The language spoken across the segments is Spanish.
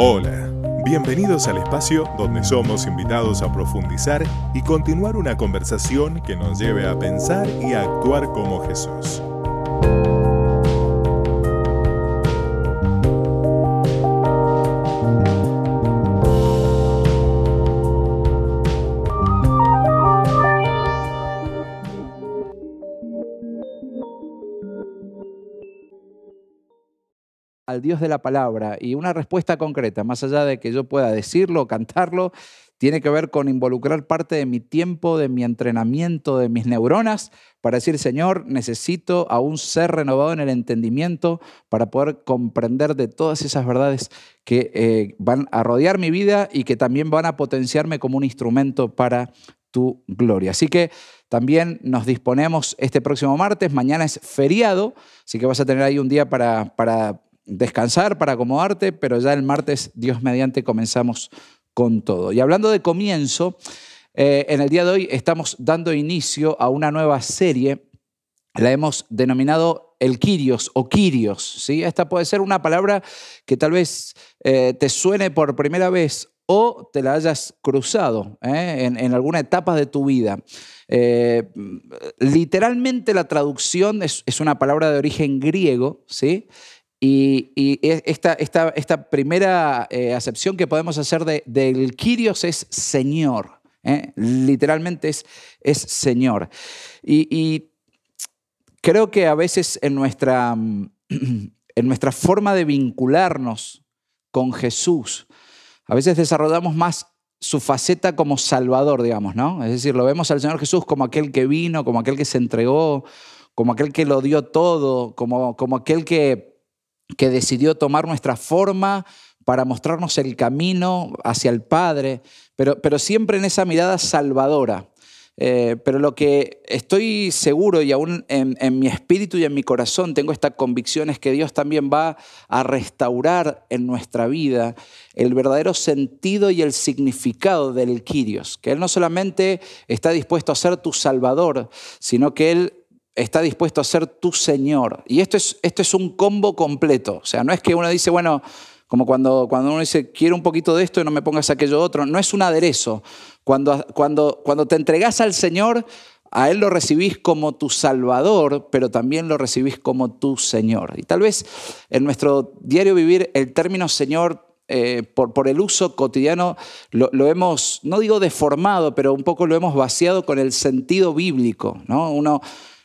Hola, bienvenidos al espacio donde somos invitados a profundizar y continuar una conversación que nos lleve a pensar y a actuar como Jesús. Al Dios de la palabra y una respuesta concreta, más allá de que yo pueda decirlo, cantarlo, tiene que ver con involucrar parte de mi tiempo, de mi entrenamiento, de mis neuronas, para decir, Señor, necesito aún ser renovado en el entendimiento para poder comprender de todas esas verdades que eh, van a rodear mi vida y que también van a potenciarme como un instrumento para tu gloria. Así que también nos disponemos este próximo martes, mañana es feriado, así que vas a tener ahí un día para descansar, para acomodarte, pero ya el martes, Dios mediante, comenzamos con todo. Y hablando de comienzo, eh, en el día de hoy estamos dando inicio a una nueva serie, la hemos denominado el Kyrios o Kyrios. ¿sí? Esta puede ser una palabra que tal vez eh, te suene por primera vez o te la hayas cruzado ¿eh? en, alguna etapa de tu vida. literalmente la traducción es, es, una palabra de origen griego, ¿sí? Y, esta, esta, esta, primera eh, acepción que podemos hacer de, del Kyrios es Señor. ¿eh? Literalmente es, es Señor. Y, creo que a veces en nuestra, en nuestra forma de vincularnos con Jesús, a veces desarrollamos más su faceta como Salvador, digamos, ¿no? Es decir, lo vemos al Señor Jesús como aquel que vino, como aquel que se entregó, como aquel que lo dio todo, como, como aquel que que decidió tomar nuestra forma para mostrarnos el camino hacia el Padre, pero, pero siempre en esa mirada salvadora. Eh, pero lo que estoy seguro y aún en, mi espíritu y en mi corazón tengo esta convicción es que Dios también va a restaurar en nuestra vida el verdadero sentido y el significado del Kyrios, que Él no solamente está dispuesto a ser tu Salvador, sino que Él está dispuesto a ser tu Señor. Y esto es, esto es un combo completo. O sea, no es que uno dice, bueno, como cuando, cuando uno dice, quiero un poquito de esto y no me pongas aquello otro. No es un aderezo. Cuando, cuando, cuando te entregas al Señor, a Él lo recibís como tu Salvador, pero también lo recibís como tu Señor. Y tal vez en nuestro diario vivir el término Señor eh, por, por, el uso cotidiano lo, lo, hemos, no digo deformado, pero un poco lo hemos vaciado con el sentido bíblico. ¿no? Uno,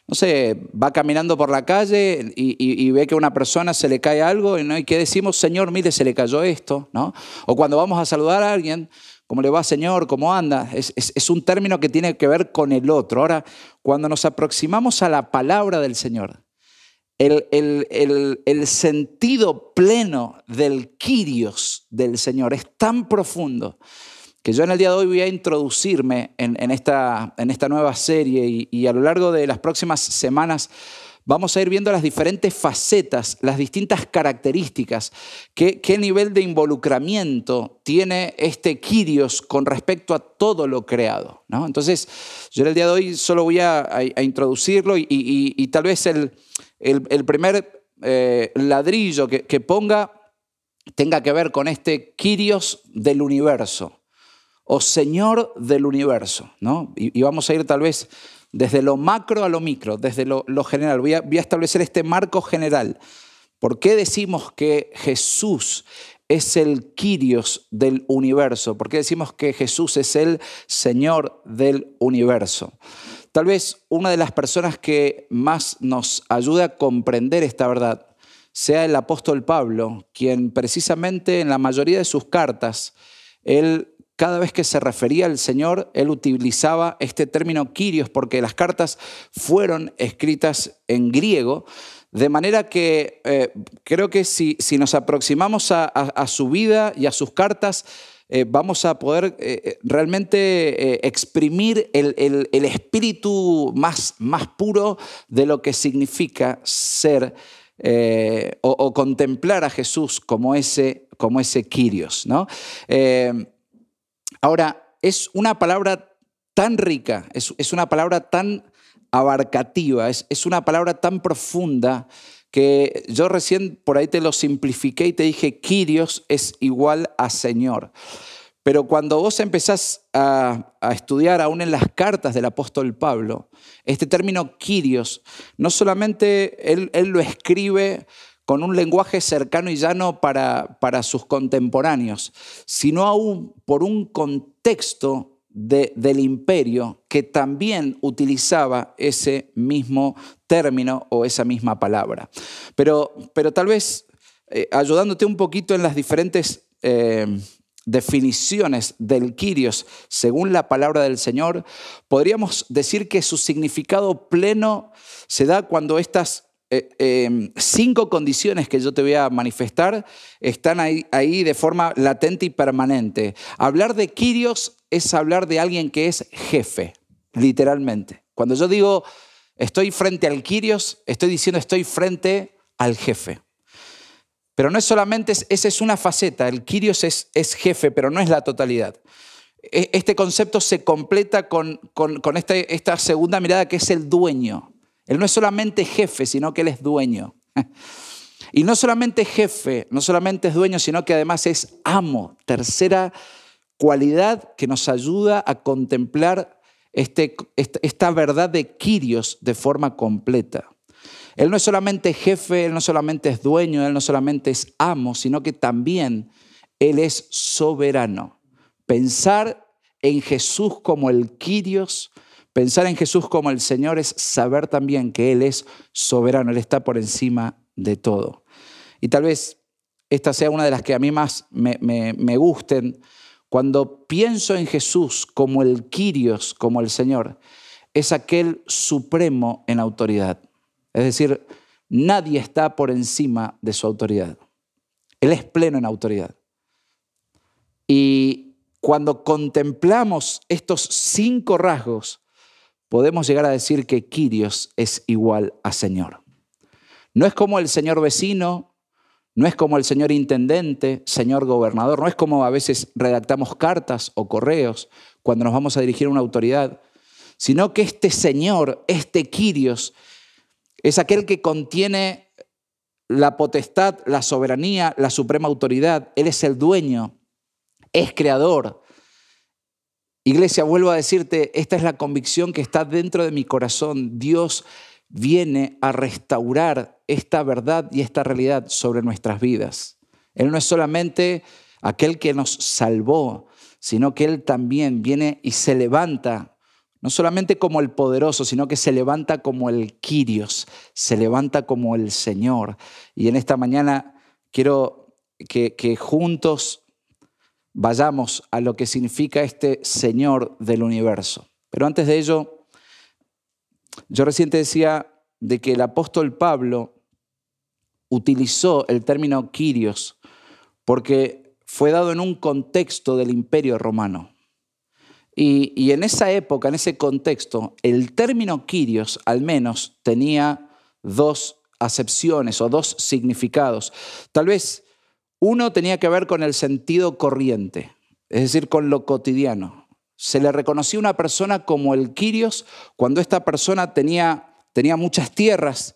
no sé, va caminando por la calle y, ve que a una persona se le cae algo y, ¿no? y que decimos, Señor, mire, se le cayó esto, ¿no? O cuando vamos a saludar a alguien, ¿cómo le va, Señor? ¿Cómo anda? Es, un término que tiene que ver con el otro. Ahora, cuando nos aproximamos a la palabra del Señor, el, el, el sentido pleno del Kyrios del Señor es tan profundo que yo en el día de hoy voy a introducirme en, esta, nueva serie y, a lo largo de las próximas semanas vamos a ir viendo las diferentes facetas, las distintas características, qué, nivel de involucramiento tiene este Kyrios con respecto a todo lo creado. ¿no? Entonces, yo en el día de hoy solo voy a, introducirlo y, tal vez el, primer eh, ladrillo que, que ponga tenga que ver con este Kyrios del universo o Señor del universo. ¿no? Y, vamos a ir tal vez desde lo macro a lo micro, desde lo, general. Voy a, voy a, establecer este marco general. ¿Por qué decimos que Jesús es el Kyrios del universo? ¿Por qué decimos que Jesús es el Señor del universo? Tal vez una de las personas que más nos ayuda a comprender esta verdad sea el apóstol Pablo, quien precisamente en la mayoría de sus cartas, él cada vez que se refería al Señor, él utilizaba este término Kyrios porque las cartas fueron escritas en griego, de manera que eh, creo que si, si, nos aproximamos a, su vida y a sus cartas, eh, vamos a poder eh, realmente exprimir el, el, espíritu más, más puro de lo que significa ser o, o, contemplar a Jesús como ese, como ese Kyrios. ¿no? Ahora, es una palabra tan rica, es, una palabra tan abarcativa, es, es una palabra tan profunda que yo recién por ahí te lo simplifiqué y te dije, Kyrios es igual a Señor. Pero cuando vos empezás a, estudiar aún en las cartas del apóstol Pablo, este término Kyrios, no solamente él, lo escribe con un lenguaje cercano y llano para, para sus contemporáneos, sino aún por un contexto del imperio que también utilizaba ese mismo término o esa misma palabra. Pero, pero tal vez eh, ayudándote un poquito en las diferentes eh, definiciones del Kyrios según la palabra del Señor, podríamos decir que su significado pleno se da cuando estas eh, em, cinco condiciones que yo te voy a manifestar están ahí, de forma latente y permanente. Hablar de Kyrios es hablar de alguien que es jefe, literalmente. Cuando yo digo estoy frente al Kyrios, estoy diciendo estoy frente al jefe. Pero no es solamente, esa es una faceta, el Kyrios es, es jefe, pero no es la totalidad. E, este concepto se completa con, con, este, esta segunda mirada que es el dueño. Él no es solamente jefe, sino que él es dueño. Y no solamente jefe, no solamente es dueño, sino que además es amo. Tercera cualidad que nos ayuda a contemplar este, esta verdad de Kyrios de forma completa. Él no es solamente jefe, Él no solamente es dueño, Él no solamente es amo, sino que también Él es soberano. Pensar en Jesús como el Kyrios, pensar en Jesús como el Señor es saber también que Él es soberano, Él está por encima de todo. Y tal vez esta sea una de las que a mí más me, gusten. Cuando pienso en Jesús como el Kyrios, como el Señor, es aquel supremo en autoridad. Es decir, nadie está por encima de su autoridad. Él es pleno en autoridad. Y cuando contemplamos estos cinco rasgos, podemos llegar a decir que Quirios es igual a Señor. No es como el señor vecino, no es como el señor intendente, señor gobernador, no es como a veces redactamos cartas o correos cuando nos vamos a dirigir a una autoridad, sino que este señor, este Quirios, es aquel que contiene la potestad, la soberanía, la suprema autoridad. Él es el dueño, es creador. Iglesia, vuelvo a decirte, esta es la convicción que está dentro de mi corazón. Dios viene a restaurar esta verdad y esta realidad sobre nuestras vidas. Él no es solamente aquel que nos salvó, sino que Él también viene y se levanta no solamente como el poderoso, sino que se levanta como el Kyrios, se levanta como el Señor. Y en esta mañana quiero que, que juntos vayamos a lo que significa este Señor del universo. Pero antes de ello, yo reciente decía de que el apóstol Pablo utilizó el término Kyrios porque fue dado en un contexto del imperio romano. Y, en esa época, en ese contexto, el término Kyrios al menos tenía dos acepciones o dos significados. Tal vez uno tenía que ver con el sentido corriente, es decir, con lo cotidiano. Se le reconocía una persona como el Kyrios cuando esta persona tenía, tenía muchas tierras,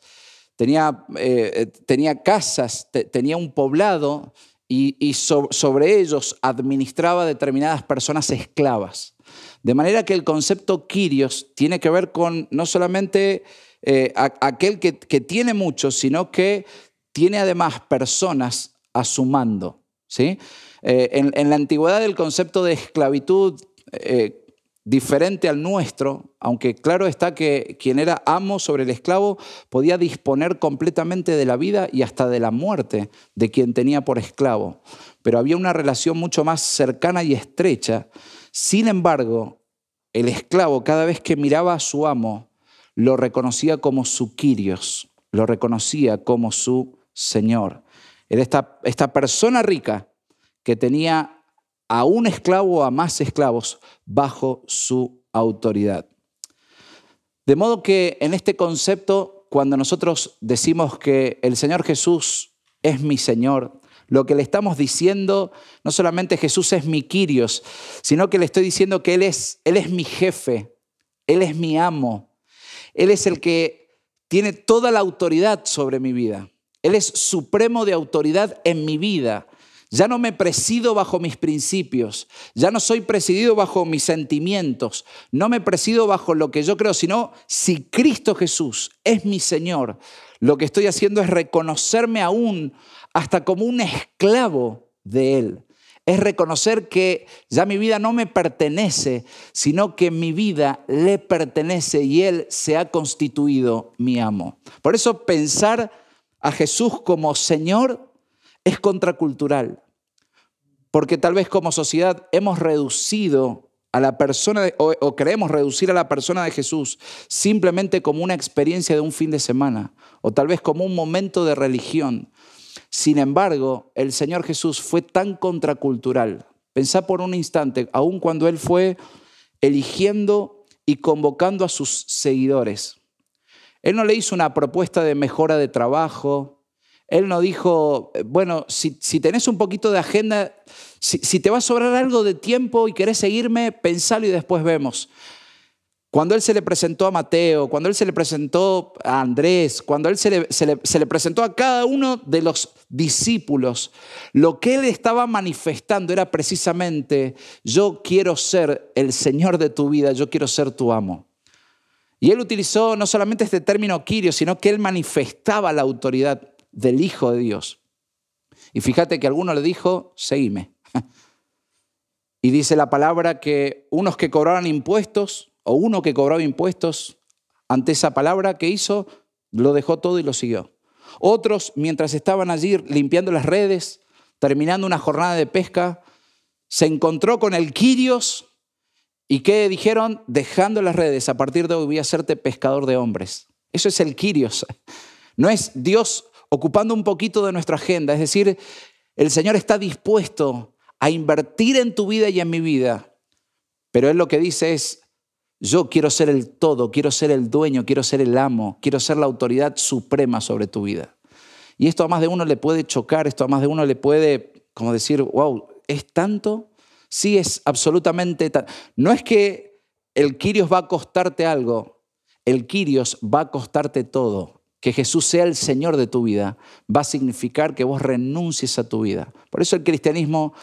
tenía, eh, tenía casas, tenía un poblado y, sobre ellos administraba determinadas personas esclavas. De manera que el concepto Kyrios tiene que ver con no solamente eh, aquel que, tiene mucho, sino que tiene además personas a su mando. ¿sí? Eh, en, la antigüedad el concepto de esclavitud eh, diferente al nuestro, aunque claro está que quien era amo sobre el esclavo podía disponer completamente de la vida y hasta de la muerte de quien tenía por esclavo. Pero había una relación mucho más cercana y estrecha. Sin embargo, el esclavo cada vez que miraba a su amo, lo reconocía como su Kyrios, lo reconocía como su Señor. Era esta, esta persona rica que tenía a un esclavo o a más esclavos bajo su autoridad. De modo que en este concepto, cuando nosotros decimos que el Señor Jesús es mi Señor, lo que le estamos diciendo, no solamente Jesús es mi Quirios, sino que le estoy diciendo que Él es, Él es mi jefe, Él es mi amo, Él es el que tiene toda la autoridad sobre mi vida. Él es supremo de autoridad en mi vida. Ya no me presido bajo mis principios, ya no soy presidido bajo mis sentimientos, no me presido bajo lo que yo creo, sino si Cristo Jesús es mi Señor, lo que estoy haciendo es reconocerme aún hasta como un esclavo de Él. Es reconocer que ya mi vida no me pertenece, sino que mi vida le pertenece y Él se ha constituido mi amo. Por eso pensar a Jesús como Señor es contracultural, porque tal vez como sociedad hemos reducido a la persona, o, o, creemos reducir a la persona de Jesús simplemente como una experiencia de un fin de semana, o tal vez como un momento de religión. Sin embargo, el Señor Jesús fue tan contracultural. Pensá por un instante, aun cuando Él fue eligiendo y convocando a sus seguidores. Él no le hizo una propuesta de mejora de trabajo, él no dijo, eh, bueno, si, tenés un poquito de agenda, si, te va a sobrar algo de tiempo y querés seguirme, pensalo y después vemos. Cuando él se le presentó a Mateo, cuando él se le presentó a Andrés, cuando él se le, presentó a cada uno de los discípulos, lo que él estaba manifestando era precisamente, yo quiero ser el Señor de tu vida, yo quiero ser tu amo. Y él utilizó no solamente este término Kirio, sino que él manifestaba la autoridad del Hijo de Dios. Y fíjate que alguno le dijo, seguime. Y dice la palabra que unos que cobraban impuestos, o uno que cobraba impuestos, ante esa palabra que hizo, lo dejó todo y lo siguió. Otros, mientras estaban allí limpiando las redes, terminando una jornada de pesca, se encontró con el Quirios y que dijeron, dejando las redes, a partir de hoy voy a hacerte pescador de hombres. Eso es el Quirios. No es Dios ocupando un poquito de nuestra agenda. Es decir, el Señor está dispuesto a invertir en tu vida y en mi vida, pero Él lo que dice es, yo quiero ser el todo, quiero ser el dueño, quiero ser el amo, quiero ser la autoridad suprema sobre tu vida. Y esto a más de uno le puede chocar, esto a más de uno le puede, como decir, wow, ¿es tanto? Sí, es absolutamente. No es que el Quirios va a costarte algo, el Quirios va a costarte todo que Jesús sea el Señor de tu vida, va a significar que vos renuncies a tu vida. Por eso el cristianismo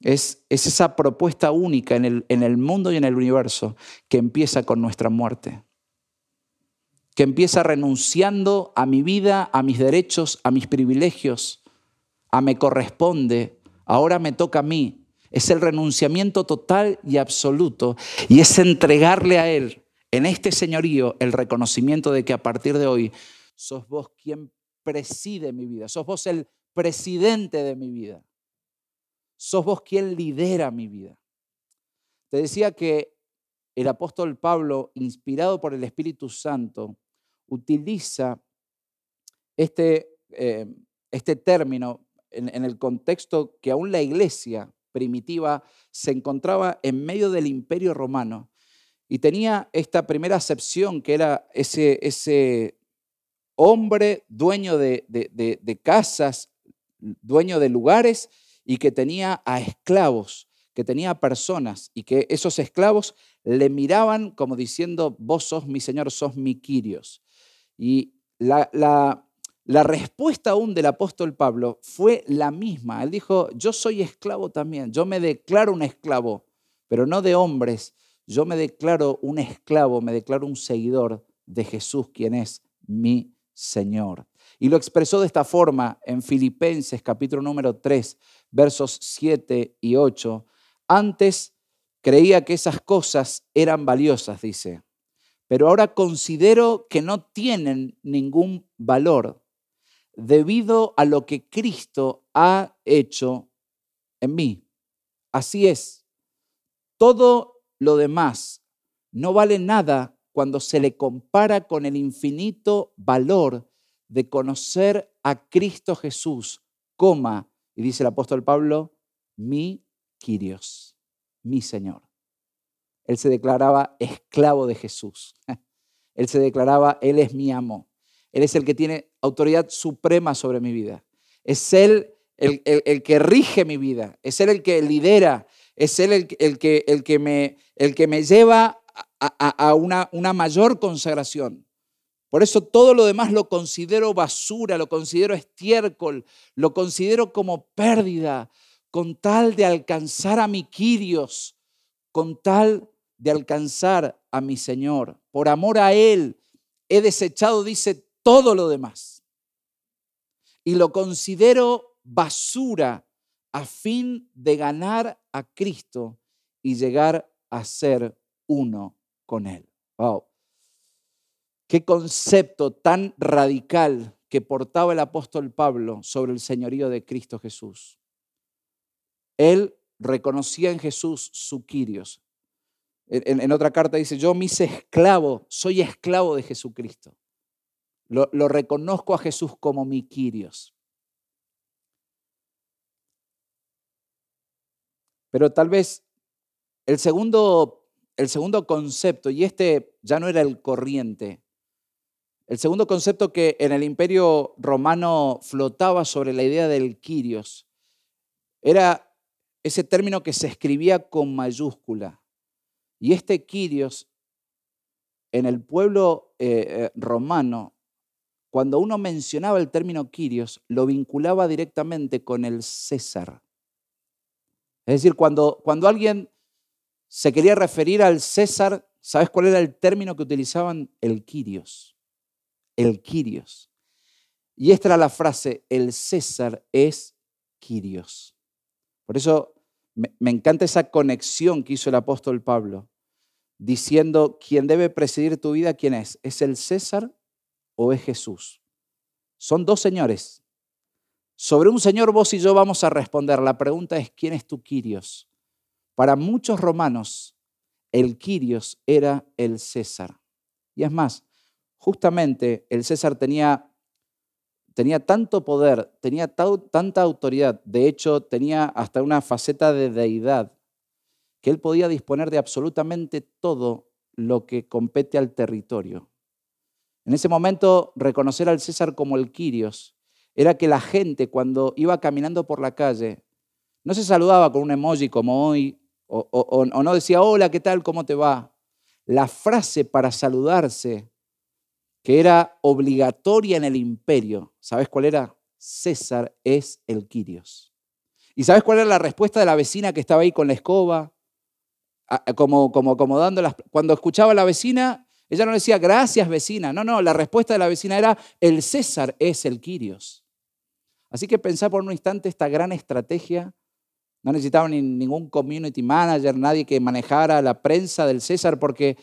es, es esa propuesta única en el, en el mundo y en el universo que empieza con nuestra muerte, que empieza renunciando a mi vida, a mis derechos, a mis privilegios, a me corresponde, ahora me toca a mí. Es el renunciamiento total y absoluto y es entregarle a Él en este señorío el reconocimiento de que a partir de hoy sos vos quien preside mi vida, sos vos el presidente de mi vida, sos vos quien lidera mi vida. Te decía que el apóstol Pablo, inspirado por el Espíritu Santo, utiliza este, eh, este término en, en el contexto que aún la iglesia primitiva se encontraba en medio del imperio romano y tenía esta primera acepción que era ese, hombre dueño de, casas, dueño de lugares y que tenía a esclavos, que tenía personas y que esos esclavos le miraban como diciendo, vos sos mi Señor, sos mi Quirios. Y la respuesta aún del apóstol Pablo fue la misma. Él dijo, yo soy esclavo también, yo me declaro un esclavo, pero no de hombres, yo me declaro un esclavo, me declaro un seguidor de Jesús, quien es mi Señor. Y lo expresó de esta forma en Filipenses capítulo número 3, versos 7 y 8. Antes creía que esas cosas eran valiosas, dice, pero ahora considero que no tienen ningún valor debido a lo que Cristo ha hecho en mí. Así es, todo lo demás no vale nada cuando se le compara con el infinito valor de conocer a Cristo Jesús, coma, y dice el apóstol Pablo, mi Quirios, mi Señor. Él se declaraba esclavo de Jesús. Él se declaraba, Él es mi amo. Él es el que tiene autoridad suprema sobre mi vida. Es Él el, el, que rige mi vida. Es Él el que lidera. Es Él el, que, el, que, me, el que me lleva a, una, una mayor consagración. Por eso todo lo demás lo considero basura, lo considero estiércol, lo considero como pérdida, con tal de alcanzar a mi Quirios, con tal de alcanzar a mi Señor. Por amor a Él he desechado, dice, todo lo demás. Y lo considero basura a fin de ganar a Cristo y llegar a ser uno con Él. Wow. Qué concepto tan radical que portaba el apóstol Pablo sobre el señorío de Cristo Jesús. Él reconocía en Jesús su Quirios. En, otra carta dice, yo hice esclavo, soy esclavo de Jesucristo. Lo, reconozco a Jesús como mi Quirios. Pero tal vez el segundo, el segundo concepto, y este ya no era el corriente, el segundo concepto que en el imperio romano flotaba sobre la idea del Kyrios era ese término que se escribía con mayúscula. Y este Kyrios, en el pueblo eh, eh, romano, cuando uno mencionaba el término Kyrios, lo vinculaba directamente con el César. Es decir, cuando, cuando alguien se quería referir al César, ¿sabes cuál era el término que utilizaban? El Quirios. El Quirios. Y esta era la frase, el César es Quirios. Por eso me, encanta esa conexión que hizo el apóstol Pablo, diciendo, ¿quién debe presidir tu vida? ¿Quién es? ¿Es el César o es Jesús? Son dos señores, sobre un Señor vos y yo vamos a responder. La pregunta es, ¿quién es tu Quirios? Para muchos romanos, el Quirios era el César. Y es más, justamente el César tenía, tenía tanto poder, tenía tanta autoridad, de hecho tenía hasta una faceta de deidad, que él podía disponer de absolutamente todo lo que compete al territorio. En ese momento, reconocer al César como el Quirios era que la gente cuando iba caminando por la calle no se saludaba con un emoji como hoy o, no decía, hola, ¿qué tal? ¿Cómo te va? La frase para saludarse, que era obligatoria en el imperio, ¿sabes cuál era? César es el Quirios. ¿Y sabes cuál era la respuesta de la vecina que estaba ahí con la escoba? Como, como, las... Cuando escuchaba a la vecina, ella no decía, gracias vecina. No, no, la respuesta de la vecina era, el César es el Quirios. Así que pensar por un instante esta gran estrategia. No necesitaban ningún community manager, nadie que manejara la prensa del César, porque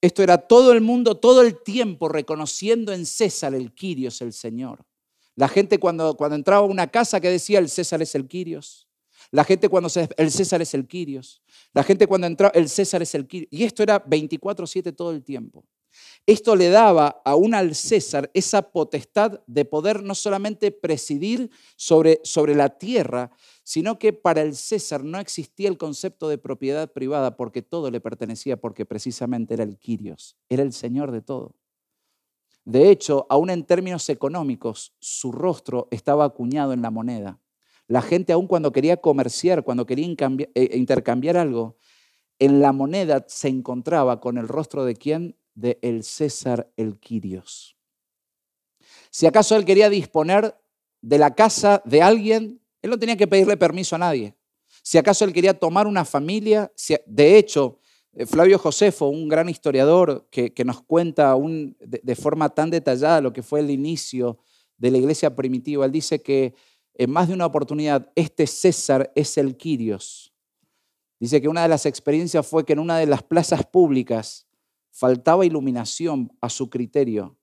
esto era todo el mundo, todo el tiempo reconociendo en César el Quirios, el Señor. La gente cuando, cuando entraba a una casa que decía el César es el Quirios. La gente cuando se, el César es el Quirios. La gente cuando entraba, el César es el Quirios. Y esto era 24/7 todo el tiempo. Esto le daba aún al César esa potestad de poder no solamente presidir sobre, sobre la tierra, sino que para el César no existía el concepto de propiedad privada porque todo le pertenecía, porque precisamente era el Quirios, era el Señor de todo. De hecho, aún en términos económicos, su rostro estaba acuñado en la moneda. La gente aún cuando quería comerciar, cuando quería eh, intercambiar algo, en la moneda se encontraba con el rostro de quién? de el César el Quirios. Si acaso él quería disponer de la casa de alguien, él no tenía que pedirle permiso a nadie. Si acaso él quería tomar una familia, de hecho, eh, Flavio Josefo, un gran historiador que, nos cuenta de, forma tan detallada lo que fue el inicio de la iglesia primitiva, él dice que en más de una oportunidad este César es el Quirios. Dice que una de las experiencias fue que en una de las plazas públicas faltaba iluminación a su criterio.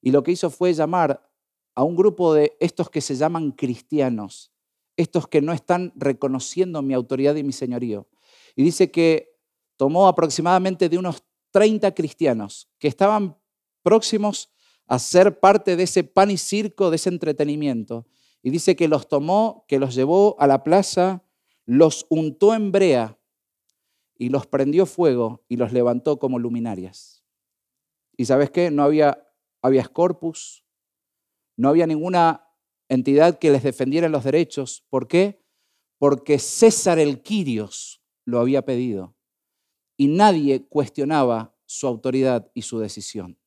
Y lo que hizo fue llamar a un grupo de estos que se llaman cristianos, estos que no están reconociendo mi autoridad y mi señorío. Y dice que tomó aproximadamente de unos 30 cristianos que estaban próximos a ser parte de ese pan y circo, de ese entretenimiento. Y dice que los tomó, que los llevó a la plaza, los untó en brea y los prendió fuego y los levantó como luminarias. ¿Y sabes qué? No había había corpus, no había ninguna entidad que les defendiera los derechos. ¿Por qué? Porque César el Quirios lo había pedido y nadie cuestionaba su autoridad y su decisión.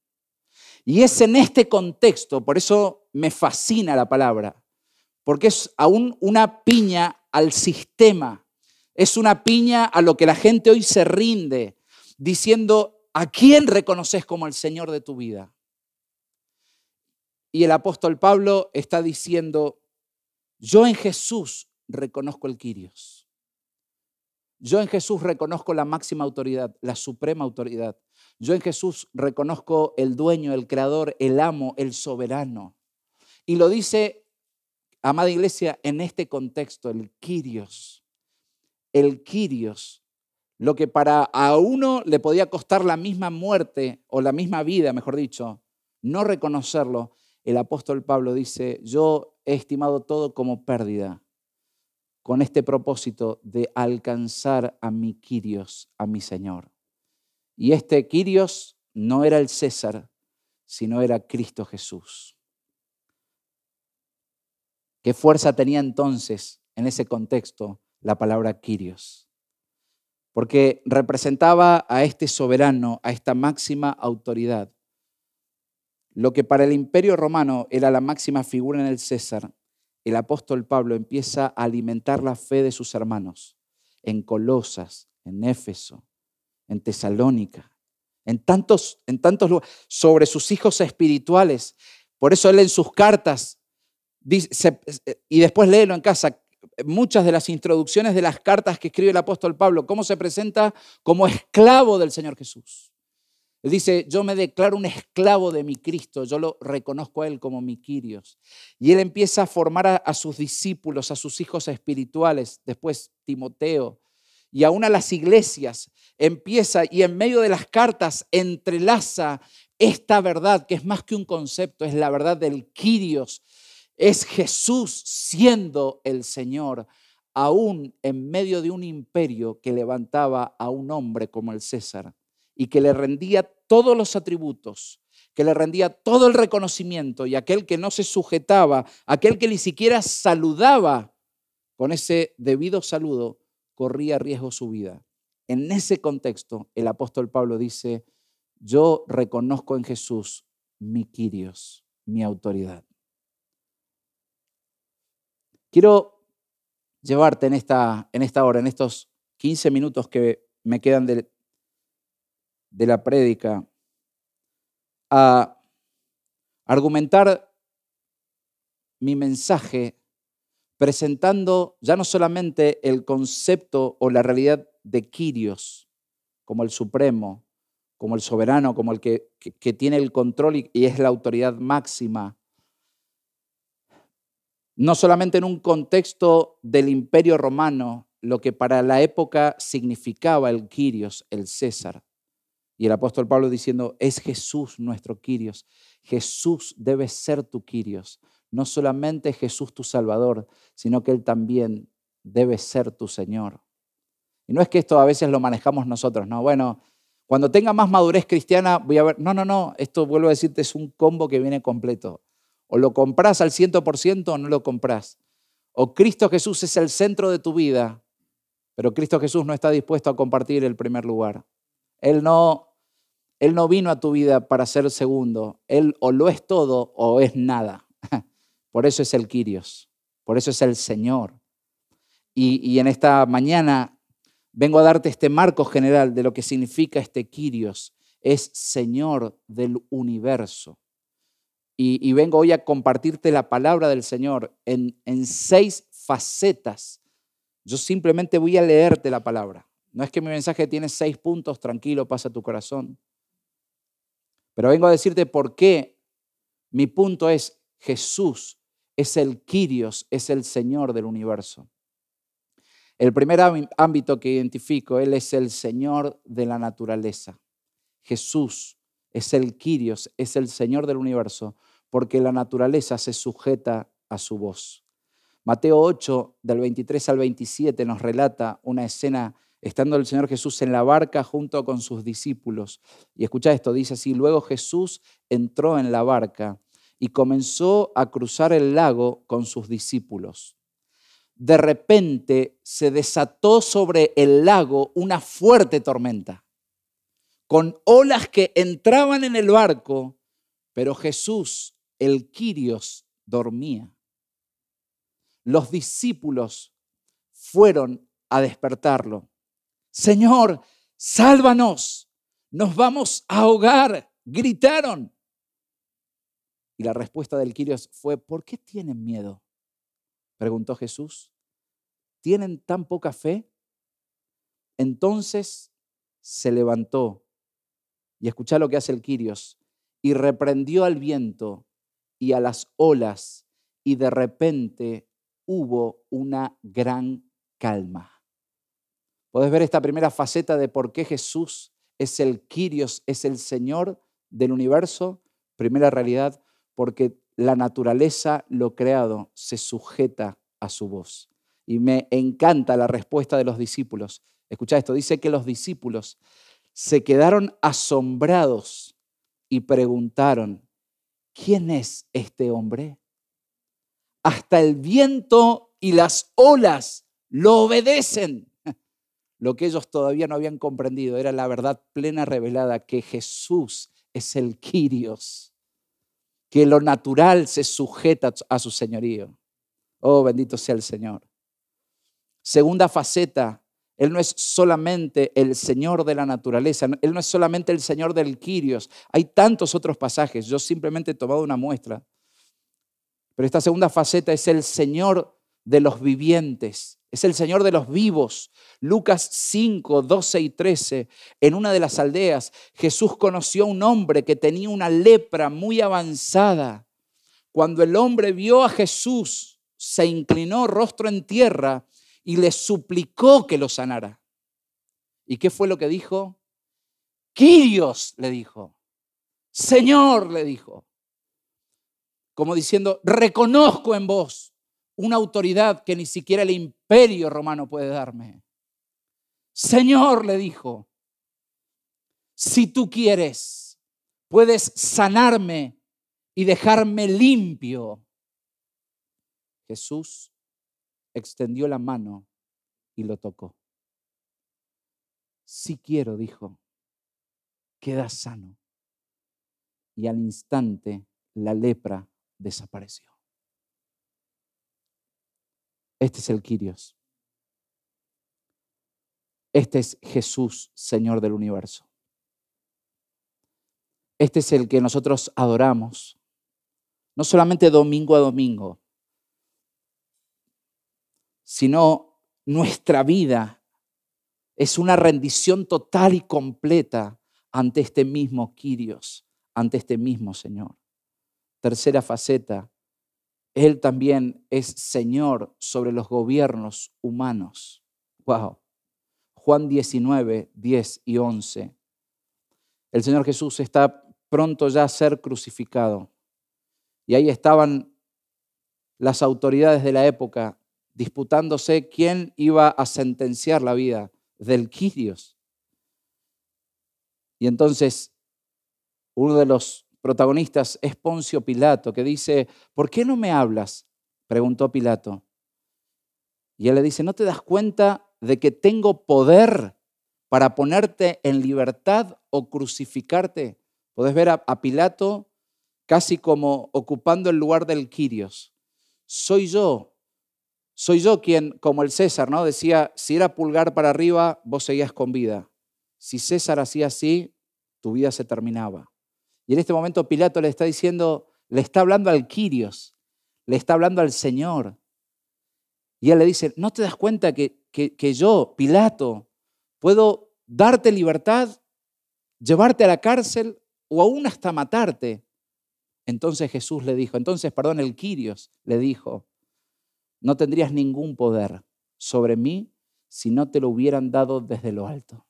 Y es en este contexto, por eso me fascina la palabra, porque es aún una piña al sistema, es una piña a lo que la gente hoy se rinde, diciendo, ¿a quién reconoces como el Señor de tu vida? Y el apóstol Pablo está diciendo, yo en Jesús reconozco el Quirios. Yo en Jesús reconozco la máxima autoridad, la suprema autoridad. Yo en Jesús reconozco el dueño, el creador, el amo, el soberano. Y lo dice, amada iglesia, en este contexto, el Quirios. El Quirios. Lo que para a uno le podía costar la misma muerte o la misma vida, mejor dicho, no reconocerlo, el apóstol Pablo dice, yo he estimado todo como pérdida con este propósito de alcanzar a mi Quirios, a mi Señor. Y este Quirios no era el César, sino era Cristo Jesús. ¿Qué fuerza tenía entonces en ese contexto la palabra Quirios? Porque representaba a este soberano, a esta máxima autoridad. Lo que para el imperio romano era la máxima figura en el César, el apóstol Pablo empieza a alimentar la fe de sus hermanos en Colosas, en Éfeso, en Tesalónica, en tantos, en tantos lugares, sobre sus hijos espirituales. Por eso él en sus cartas, dice, y después léelo en casa, muchas de las introducciones de las cartas que escribe el apóstol Pablo, cómo se presenta como esclavo del Señor Jesús. Dice, yo me declaro un esclavo de mi Cristo, yo lo reconozco a Él como mi Quirios. Y Él empieza a formar a, a, sus discípulos, a sus hijos espirituales, después Timoteo, y aún a las iglesias. Empieza y en medio de las cartas entrelaza esta verdad, que es más que un concepto, es la verdad del Quirios. Es Jesús siendo el Señor, aún en medio de un imperio que levantaba a un hombre como el César y que le rendía todos los atributos, que le rendía todo el reconocimiento y aquel que no se sujetaba, aquel que ni siquiera saludaba con ese debido saludo, corría riesgo su vida. En ese contexto, el apóstol Pablo dice, yo reconozco en Jesús mi Quirios, mi autoridad. Quiero llevarte en esta, en esta hora, en estos 15 minutos que me quedan de, la prédica a argumentar mi mensaje presentando ya no solamente el concepto o la realidad de Quirios como el supremo, como el soberano, como el que, que, tiene el control y es la autoridad máxima, no solamente en un contexto del imperio romano, lo que para la época significaba el Quirios, el César, y el apóstol Pablo diciendo, es Jesús nuestro Quirios. Jesús debe ser tu Quirios. No solamente Jesús tu Salvador, sino que Él también debe ser tu Señor. Y no es que esto a veces lo manejamos nosotros, ¿no? Bueno, cuando tenga más madurez cristiana voy a ver, no, no, no, esto vuelvo a decirte es un combo que viene completo. O lo compras al 100% o no lo compras. O Cristo Jesús es el centro de tu vida, pero Cristo Jesús no está dispuesto a compartir el primer lugar. Él no él no vino a tu vida para ser segundo. Él o lo es todo o es nada. Por eso es el Quirios. Por eso es el Señor. Y, y en esta mañana vengo a darte este marco general de lo que significa este Quirios. Es Señor del universo. Y, vengo hoy a compartirte la palabra del Señor en, en seis facetas. Yo simplemente voy a leerte la palabra. No es que mi mensaje tiene seis puntos, tranquilo, pasa tu corazón. Pero vengo a decirte por qué mi punto es Jesús es el Quirios, es el Señor del universo. El primer ámbito que identifico, Él es el Señor de la naturaleza. Jesús es el Quirios, es el Señor del universo, porque la naturaleza se sujeta a su voz. Mateo 8, del 23 al 27, nos relata una escena estando el Señor Jesús en la barca junto con sus discípulos. Y escucha esto, dice así, luego Jesús entró en la barca y comenzó a cruzar el lago con sus discípulos. De repente se desató sobre el lago una fuerte tormenta, con olas que entraban en el barco, Pero Jesús, el Quirios, dormía. Los discípulos fueron a despertarlo. Señor, sálvanos, nos vamos a ahogar, gritaron. Y la respuesta del Quirios fue, ¿por qué tienen miedo? Preguntó Jesús. ¿Tienen tan poca fe? Entonces se levantó y escucha lo que hace el Quirios y reprendió al viento y a las olas y de repente hubo una gran calma. Puedes ver esta primera faceta de por qué Jesús es el Quirios, es el Señor del universo. Primera realidad, porque la naturaleza, lo creado, se sujeta a su voz. Y me encanta la respuesta de los discípulos. Escucha esto, dice que los discípulos se quedaron asombrados y preguntaron, ¿quién es este hombre? Hasta el viento y las olas lo obedecen. Lo que ellos todavía no habían comprendido era la verdad plena revelada que Jesús es el Quirios, que lo natural se sujeta a su señorío. Oh, bendito sea el Señor. Segunda faceta, Él no es solamente el Señor de la naturaleza, Él no es solamente el Señor del Quirios. Hay tantos otros pasajes, yo simplemente he tomado una muestra. Pero esta segunda faceta es el Señor de los vivientes es el Señor de los vivos. Lucas 5, 12 y 13. En una de las aldeas, Jesús conoció a un hombre que tenía una lepra muy avanzada. Cuando el hombre vio a Jesús, se inclinó rostro en tierra y le suplicó que lo sanara. ¿Y qué fue lo que dijo? Quirios, le dijo. Señor, le dijo. Como diciendo, reconozco en vos una autoridad que ni siquiera el imperio romano puede darme. Señor, le dijo, si tú quieres, puedes sanarme y dejarme limpio. Jesús extendió la mano y lo tocó. Si quiero, dijo, queda sano. Y al instante la lepra desapareció. Este es el Quirios. Este es Jesús, Señor del universo. Este es el que nosotros adoramos, no solamente domingo a domingo, sino nuestra vida es una rendición total y completa ante este mismo Quirios, ante este mismo Señor. Tercera faceta, él también es Señor sobre los gobiernos humanos. Wow. Juan 19, 10 y 11. El Señor Jesús está pronto ya a ser crucificado. Y ahí estaban las autoridades de la época disputándose quién iba a sentenciar la vida del Quirios. Y entonces uno de los protagonistas es Poncio Pilato, que dice, ¿por qué no me hablas? Preguntó Pilato. Y él le dice, ¿no te das cuenta de que tengo poder para ponerte en libertad o crucificarte? Podés ver a, Pilato casi como ocupando el lugar del Quirios. Soy yo, soy yo quien, como el César, ¿no? Decía, si era pulgar para arriba, vos seguías con vida. Si César hacía así, tu vida se terminaba. Y en este momento Pilato le está diciendo, le está hablando al Quirios, le está hablando al Señor. Y él le dice, ¿no te das cuenta que, que, yo, Pilato, puedo darte libertad, llevarte a la cárcel o aún hasta matarte? Entonces Jesús le dijo, entonces, perdón, el Quirios le dijo, no tendrías ningún poder sobre mí si no te lo hubieran dado desde lo alto.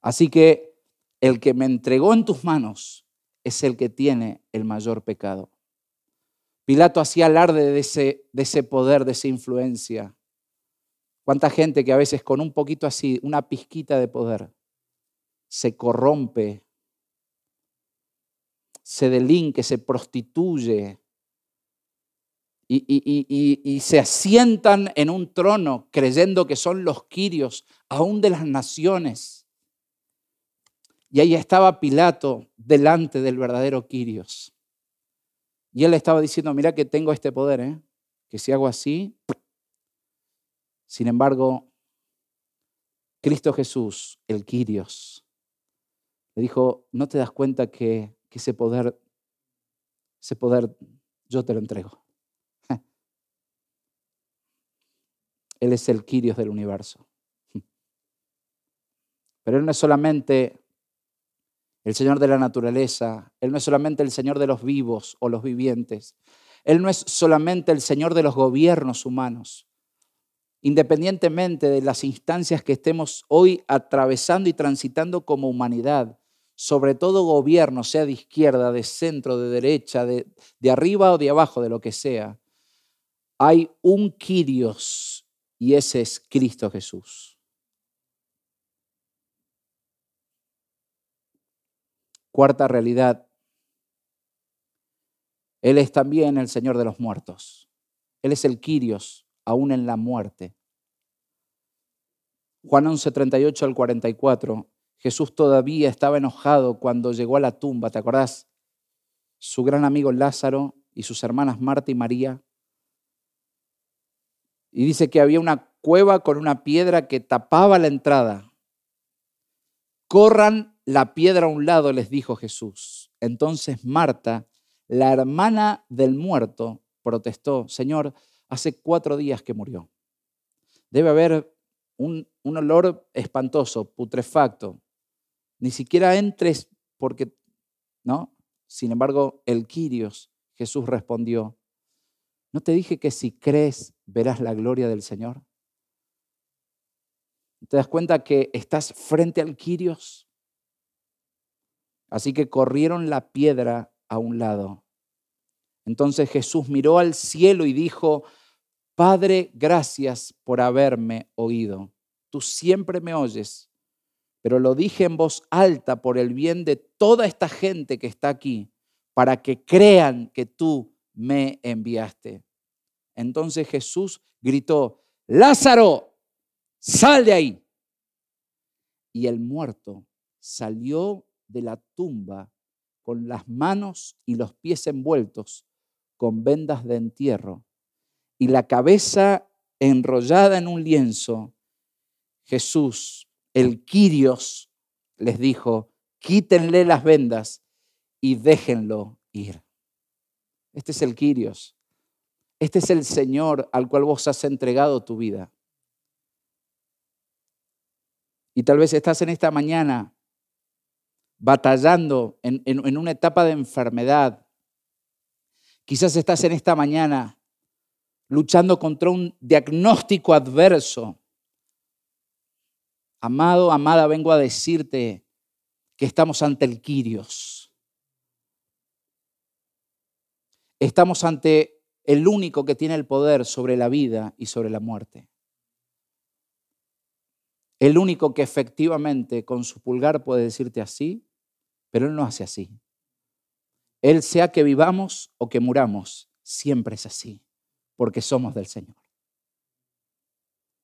Así que el que me entregó en tus manos es el que tiene el mayor pecado. Pilato hacía alarde de ese, de ese poder, de esa influencia. Cuánta gente que a veces con un poquito así, una pizquita de poder, se corrompe, se delinque, se prostituye y, y, se asientan en un trono creyendo que son los quirios aún de las naciones Y ahí estaba Pilato delante del verdadero Quirios. Y él estaba diciendo, mira que tengo este poder, ¿eh? que si hago así, sin embargo, Cristo Jesús, el Quirios, le dijo, ¿no te das cuenta que, que ese poder, ese poder yo te lo entrego? Él es el Quirios del universo. Pero Él no es solamente el Señor de la naturaleza, Él no es solamente el Señor de los vivos o los vivientes, Él no es solamente el Señor de los gobiernos humanos. Independientemente de las instancias que estemos hoy atravesando y transitando como humanidad, sobre todo gobierno, sea de izquierda, de centro, de derecha, de, de arriba o de abajo, de lo que sea, hay un Kyrios y ese es Cristo Jesús. Cuarta realidad, Él es también el Señor de los muertos. Él es el Kyrios, aún en la muerte. Juan 11, 38 al 44, Jesús todavía estaba enojado cuando llegó a la tumba, ¿te acordás? Su gran amigo Lázaro y sus hermanas Marta y María y dice que había una cueva con una piedra que tapaba la entrada. Corran la piedra a un lado, les dijo Jesús. Entonces Marta, la hermana del muerto, protestó, Señor, hace cuatro días que murió. Debe haber un, un olor espantoso, putrefacto. Ni siquiera entres porque, ¿no? Sin embargo, el Quirios, Jesús respondió, ¿No te dije que si crees verás la gloria del Señor? ¿Te das cuenta que estás frente al Quirios? Así que corrieron la piedra a un lado. Entonces Jesús miró al cielo y dijo, Padre, gracias por haberme oído. Tú siempre me oyes, pero lo dije en voz alta por el bien de toda esta gente que está aquí, para que crean que tú me enviaste. Entonces Jesús gritó, Lázaro, sal de ahí. Y el muerto salió de la tumba con las manos y los pies envueltos con vendas de entierro y la cabeza enrollada en un lienzo. Jesús, el Quirios, les dijo, quítenle las vendas y déjenlo ir. Este es el Quirios. Este es el Señor al cual vos has entregado tu vida. Y tal vez estás en esta mañana batallando en, en, una etapa de enfermedad. Quizás estás en esta mañana luchando contra un diagnóstico adverso. Amado, amada, vengo a decirte que estamos ante el Quirios. Estamos ante el único que tiene el poder sobre la vida y sobre la muerte. El único que efectivamente con su pulgar puede decirte así, pero Él no hace así. Él sea que vivamos o que muramos, siempre es así, porque somos del Señor.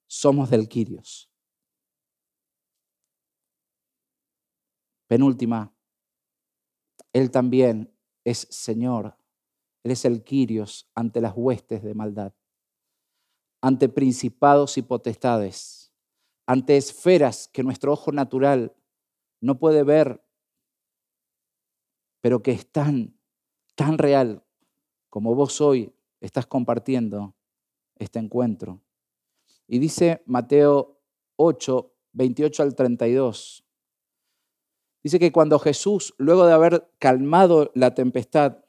Somos del Quirios. Penúltima, Él también es Señor él es el Quirios ante las huestes de maldad, ante principados y potestades, ante esferas que nuestro ojo natural no puede ver, pero que es tan, tan real como vos hoy estás compartiendo este encuentro. Y dice Mateo 8, 28 al 32. Dice que cuando Jesús, luego de haber calmado la tempestad,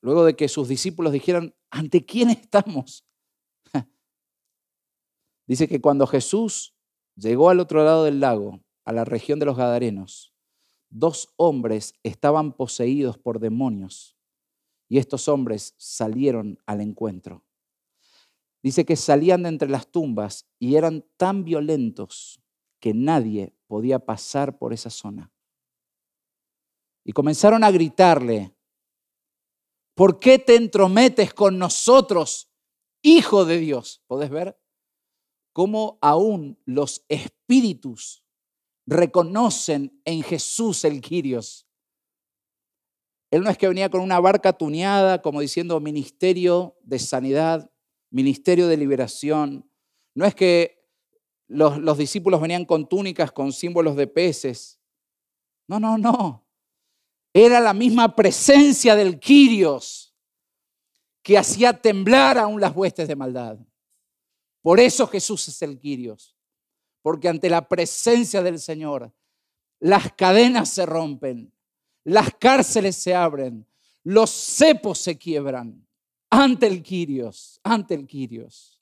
luego de que sus discípulos dijeran, ¿ante quién estamos? Dice que cuando Jesús llegó al otro lado del lago, a la región de los Gadarenos, dos hombres estaban poseídos por demonios y estos hombres salieron al encuentro. Dice que salían de entre las tumbas y eran tan violentos que nadie podía pasar por esa zona. Y comenzaron a gritarle, ¿Por qué te entrometes con nosotros, Hijo de Dios? ¿Podés ver cómo aún los espíritus reconocen en Jesús el Quirios. Él no es que venía con una barca tuneada, como diciendo ministerio de sanidad, ministerio de liberación. No es que los, los discípulos venían con túnicas con símbolos de peces. No, no, no. Era la misma presencia del Quirios que hacía temblar aún las huestes de maldad. Por eso Jesús es el Quirios. Porque ante la presencia del Señor, las cadenas se rompen, las cárceles se abren, los cepos se quiebran ante el Quirios, ante el Quirios.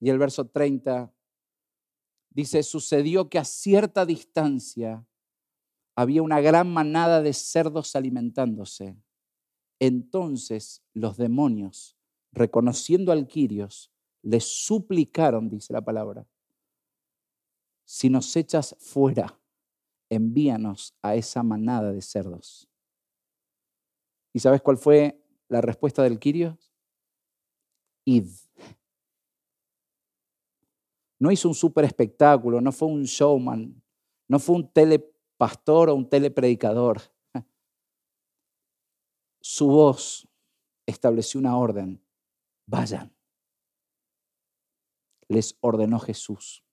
Y el verso 30 dice, sucedió que a cierta distancia había una gran manada de cerdos alimentándose. Entonces los demonios, reconociendo al Quirios, le suplicaron, dice la palabra, si nos echas fuera, envíanos a esa manada de cerdos. ¿Y sabes cuál fue la respuesta del Quirios? Id. No hizo un super espectáculo, no fue un showman, no fue un telepastor o un telepredicador. Su voz estableció una orden. Vayan. Les ordenó Jesús.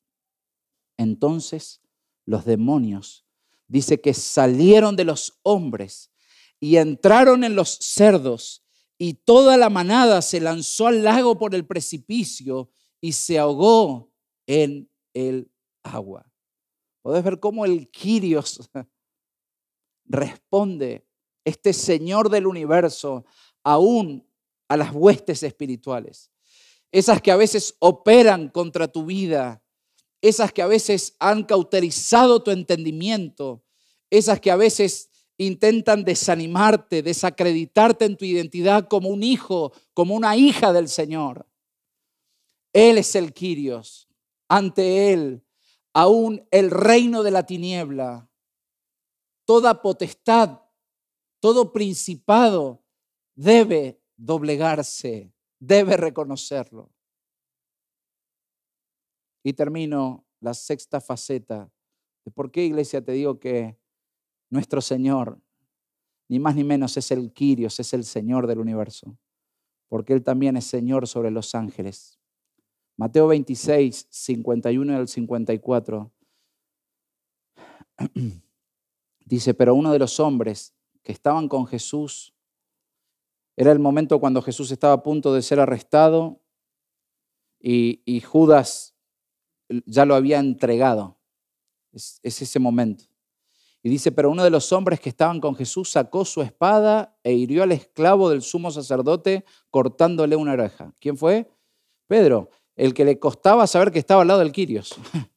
Entonces los demonios, dice que salieron de los hombres y entraron en los cerdos y toda la manada se lanzó al lago por el precipicio y se ahogó en el agua. Podés ver cómo el Quirios responde, este Señor del universo, aún a las huestes espirituales. Esas que a veces operan contra tu vida, esas que a veces han cauterizado tu entendimiento, esas que a veces intentan desanimarte, desacreditarte en tu identidad como un hijo, como una hija del Señor. Él es el Quirios. Ante Él, aún el reino de la tiniebla, toda potestad, todo principado debe doblegarse, debe reconocerlo. Y termino la sexta faceta por qué, iglesia, te digo que nuestro Señor, ni más ni menos, es el Quirios, es el Señor del universo, porque Él también es Señor sobre los ángeles. Mateo 26, 51 al 54. Dice, pero uno de los hombres que estaban con Jesús, era el momento cuando Jesús estaba a punto de ser arrestado y, y Judas ya lo había entregado. Es, ese momento. Y dice, pero uno de los hombres que estaban con Jesús sacó su espada e hirió al esclavo del sumo sacerdote cortándole una oreja. ¿Quién fue? Pedro, el que le costaba saber que estaba al lado del Quirios.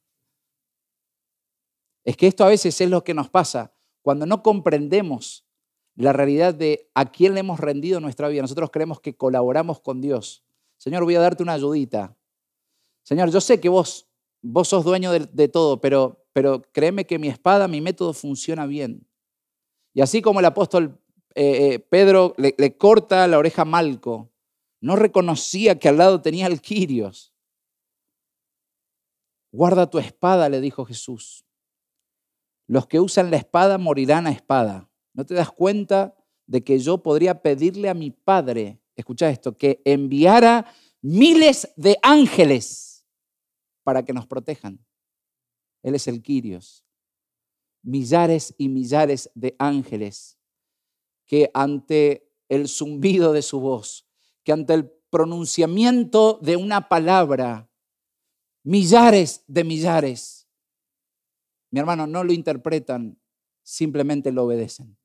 Es que esto a veces es lo que nos pasa cuando no comprendemos la realidad de a quién le hemos rendido nuestra vida. Nosotros creemos que colaboramos con Dios. Señor, voy a darte una ayudita. Señor, yo sé que vos vos sos dueño de, todo, pero, pero créeme que mi espada, mi método funciona bien. Y así como el apóstol eh, eh, Pedro le, le, corta la oreja a Malco, no reconocía que al lado tenía al Quirios. Guarda tu espada, le dijo Jesús. Los que usan la espada morirán a espada. ¿No te das cuenta de que yo podría pedirle a mi Padre, escucha esto, que enviara miles de ángeles para que nos protejan. Él es el Quirios. Millares y millares de ángeles que ante el zumbido de su voz, que ante el pronunciamiento de una palabra, millares de millares, mi hermano, no lo interpretan, simplemente lo obedecen.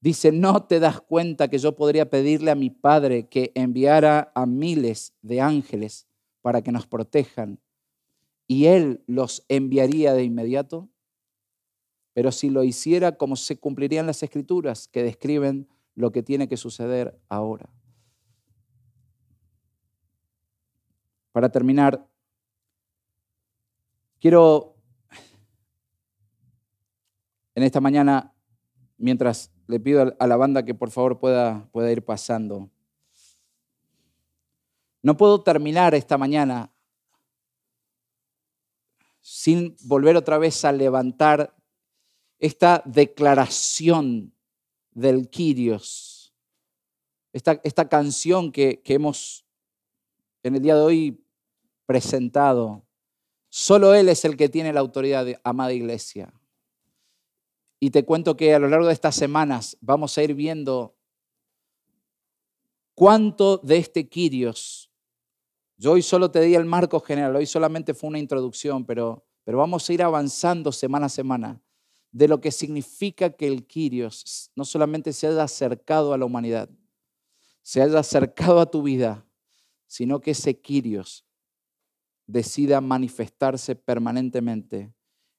Dice, no te das cuenta que yo podría pedirle a mi Padre que enviara a miles de ángeles para que nos protejan y Él los enviaría de inmediato. Pero si lo hiciera, como se cumplirían las escrituras que describen lo que tiene que suceder ahora. Para terminar, quiero en esta mañana, mientras le pido a la banda que por favor pueda, pueda ir pasando. No puedo terminar esta mañana sin volver otra vez a levantar esta declaración del Kyrios, esta, esta canción que, que hemos en el día de hoy presentado. Solo Él es el que tiene la autoridad, de, amada iglesia. Y te cuento que a lo largo de estas semanas vamos a ir viendo cuánto de este Kyrios yo hoy solo te di el marco general, hoy solamente fue una introducción, pero, pero vamos a ir avanzando semana a semana de lo que significa que el Kyrios no solamente se haya acercado a la humanidad, se haya acercado a tu vida, sino que ese Kyrios decida manifestarse permanentemente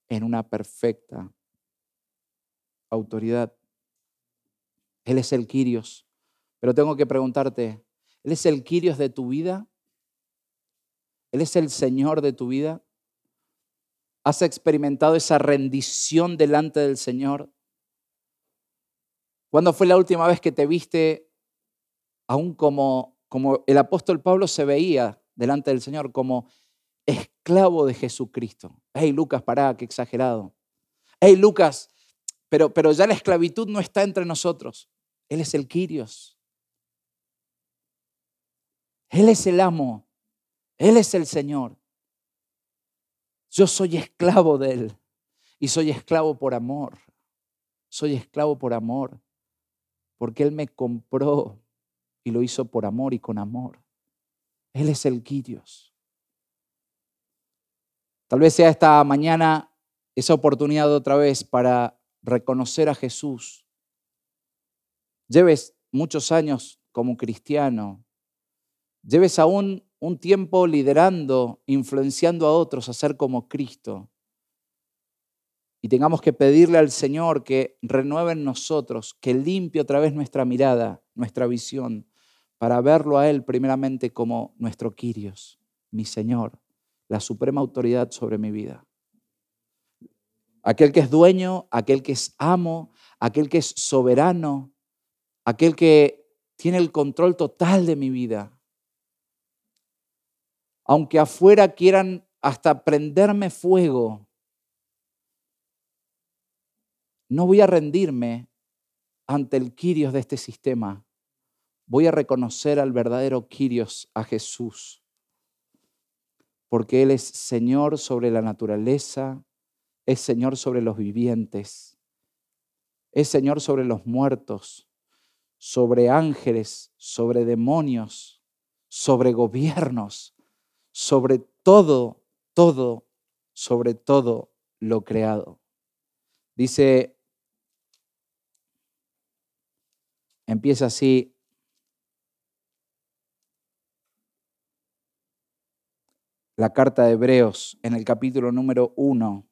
en una perfecta autoridad. Él es el Kyrios, pero tengo que preguntarte, ¿Él es el Kyrios de tu vida? Él es el Señor de tu vida. ¿Has experimentado esa rendición delante del Señor? ¿Cuándo fue la última vez que te viste aún como, como el apóstol Pablo se veía delante del Señor, como esclavo de Jesucristo? Hey, Lucas, pará, qué exagerado. Hey, Lucas, pero, pero ya la esclavitud no está entre nosotros. Él es el Quirios. Él es el amo. Él es el Señor. Yo soy esclavo de Él y soy esclavo por amor. Soy esclavo por amor, porque Él me compró y lo hizo por amor y con amor. Él es el Quirios. Tal vez sea esta mañana esa oportunidad otra vez para reconocer a Jesús. Lleves muchos años como cristiano, lleves aún un tiempo liderando, influenciando a otros a ser como Cristo. Y tengamos que pedirle al Señor que renueve en nosotros, que limpie otra vez nuestra mirada, nuestra visión, para verlo a Él primeramente como nuestro Quirios, mi Señor, la suprema autoridad sobre mi vida. Aquel que es dueño, aquel que es amo, aquel que es soberano, aquel que tiene el control total de mi vida aunque afuera quieran hasta prenderme fuego, no voy a rendirme ante el Quirios de este sistema. Voy a reconocer al verdadero Quirios, a Jesús, porque Él es Señor sobre la naturaleza, es Señor sobre los vivientes, es Señor sobre los muertos, sobre ángeles, sobre demonios, sobre gobiernos, sobre todo, todo, sobre todo lo creado. Dice, empieza así, la carta de Hebreos en el capítulo número uno.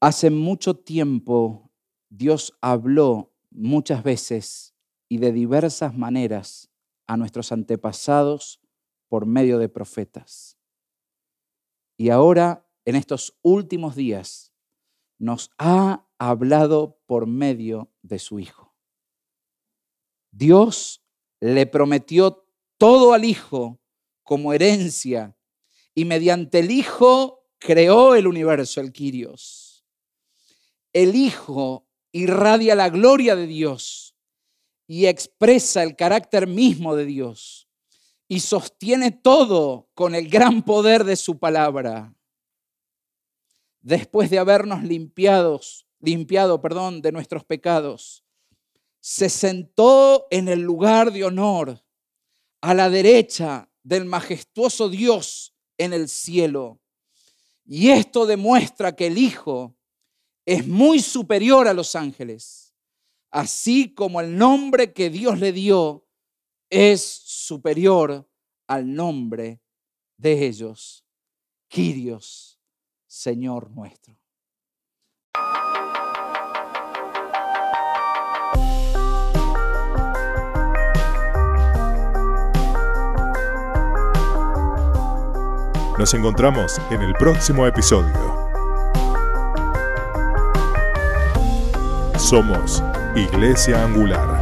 Hace mucho tiempo Dios habló muchas veces y de diversas maneras a nuestros antepasados por medio de profetas. Y ahora, en estos últimos días, nos ha hablado por medio de su Hijo. Dios le prometió todo al Hijo como herencia y mediante el Hijo creó el universo, el Quirios. El Hijo irradia la gloria de Dios y expresa el carácter mismo de Dios y sostiene todo con el gran poder de su palabra. Después de habernos limpiados, limpiado, perdón, de nuestros pecados, se sentó en el lugar de honor a la derecha del majestuoso Dios en el cielo. Y esto demuestra que el Hijo es muy superior a los ángeles, así como el nombre que Dios le dio es superior al nombre de ellos. Quirios, Señor nuestro. Nos encontramos en el próximo episodio. Somos Iglesia Angular.